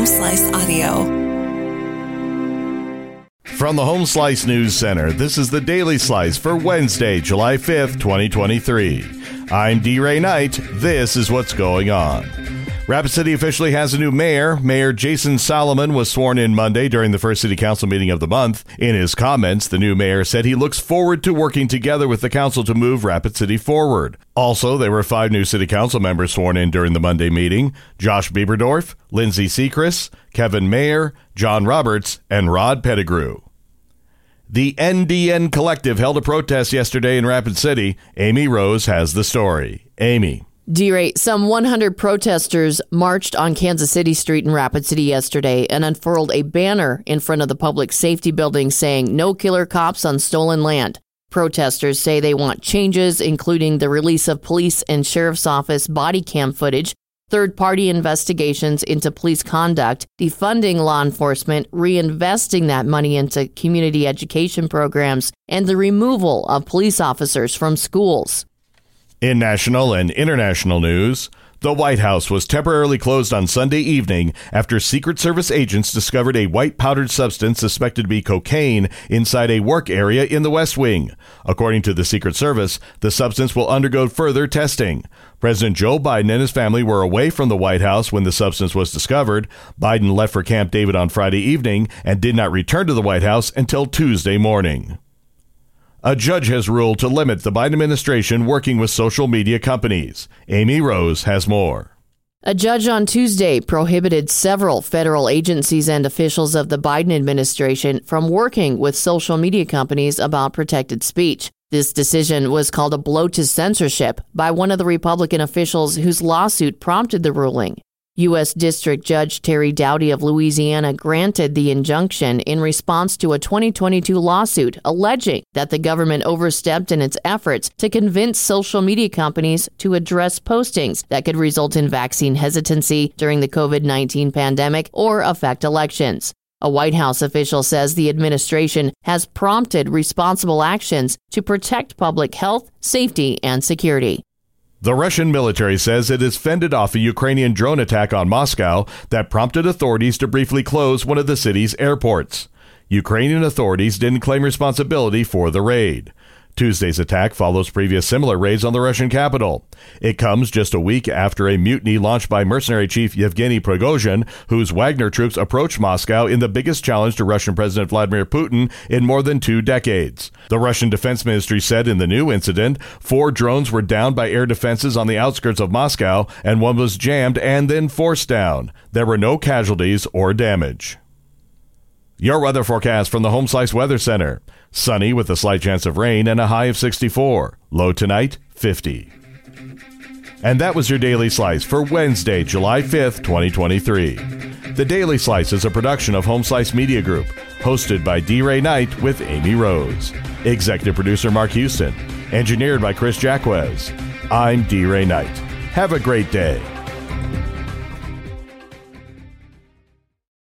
Home Slice Audio. From the Home Slice News Center, this is the Daily Slice for Wednesday, July 5th, 2023. I'm D. Ray Knight. This is what's going on. Rapid City officially has a new mayor. Mayor Jason Salamun was sworn in Monday during the first city council meeting of the month. In his comments, the new mayor said he looks forward to working together with the council to move Rapid City forward. Also, there were five new city council members sworn in during the Monday meeting Josh Bieberdorf, Lindsay Sechrist, Kevin Mayer, John Roberts, and Rod Pettigrew. The NDN Collective held a protest yesterday in Rapid City. Amy Rose has the story. Amy. D-Ray, some 100 protesters marched on Kansas City Street in Rapid City yesterday and unfurled a banner in front of the public safety building saying, No killer cops on stolen land. Protesters say they want changes, including the release of police and sheriff's office body cam footage, third party investigations into police conduct, defunding law enforcement, reinvesting that money into community education programs, and the removal of police officers from schools. In national and international news, the White House was temporarily closed on Sunday evening after Secret Service agents discovered a white powdered substance suspected to be cocaine inside a work area in the West Wing. According to the Secret Service, the substance will undergo further testing. President Joe Biden and his family were away from the White House when the substance was discovered. Biden left for Camp David on Friday evening and did not return to the White House until Tuesday morning. A judge has ruled to limit the Biden administration working with social media companies. Amy Rose has more. A judge on Tuesday prohibited several federal agencies and officials of the Biden administration from working with social media companies about protected speech. This decision was called a blow to censorship by one of the Republican officials whose lawsuit prompted the ruling. U.S. District Judge Terry Doughty of Louisiana granted the injunction in response to a 2022 lawsuit alleging that the government overstepped in its efforts to convince social media companies to address postings that could result in vaccine hesitancy during the COVID 19 pandemic or affect elections. A White House official says the administration has prompted responsible actions to protect public health, safety, and security. The Russian military says it has fended off a Ukrainian drone attack on Moscow that prompted authorities to briefly close one of the city's airports. Ukrainian authorities didn't claim responsibility for the raid. Tuesday's attack follows previous similar raids on the Russian capital. It comes just a week after a mutiny launched by mercenary chief Yevgeny Prigozhin, whose Wagner troops approached Moscow in the biggest challenge to Russian President Vladimir Putin in more than two decades. The Russian Defense Ministry said in the new incident, four drones were downed by air defenses on the outskirts of Moscow, and one was jammed and then forced down. There were no casualties or damage. Your weather forecast from the Home Slice Weather Center. Sunny with a slight chance of rain and a high of 64. Low tonight, 50. And that was your Daily Slice for Wednesday, July 5th, 2023. The Daily Slice is a production of Home Slice Media Group, hosted by D. Ray Knight with Amy Rose. Executive producer Mark Houston. Engineered by Chris Jacquez. I'm D. Ray Knight. Have a great day.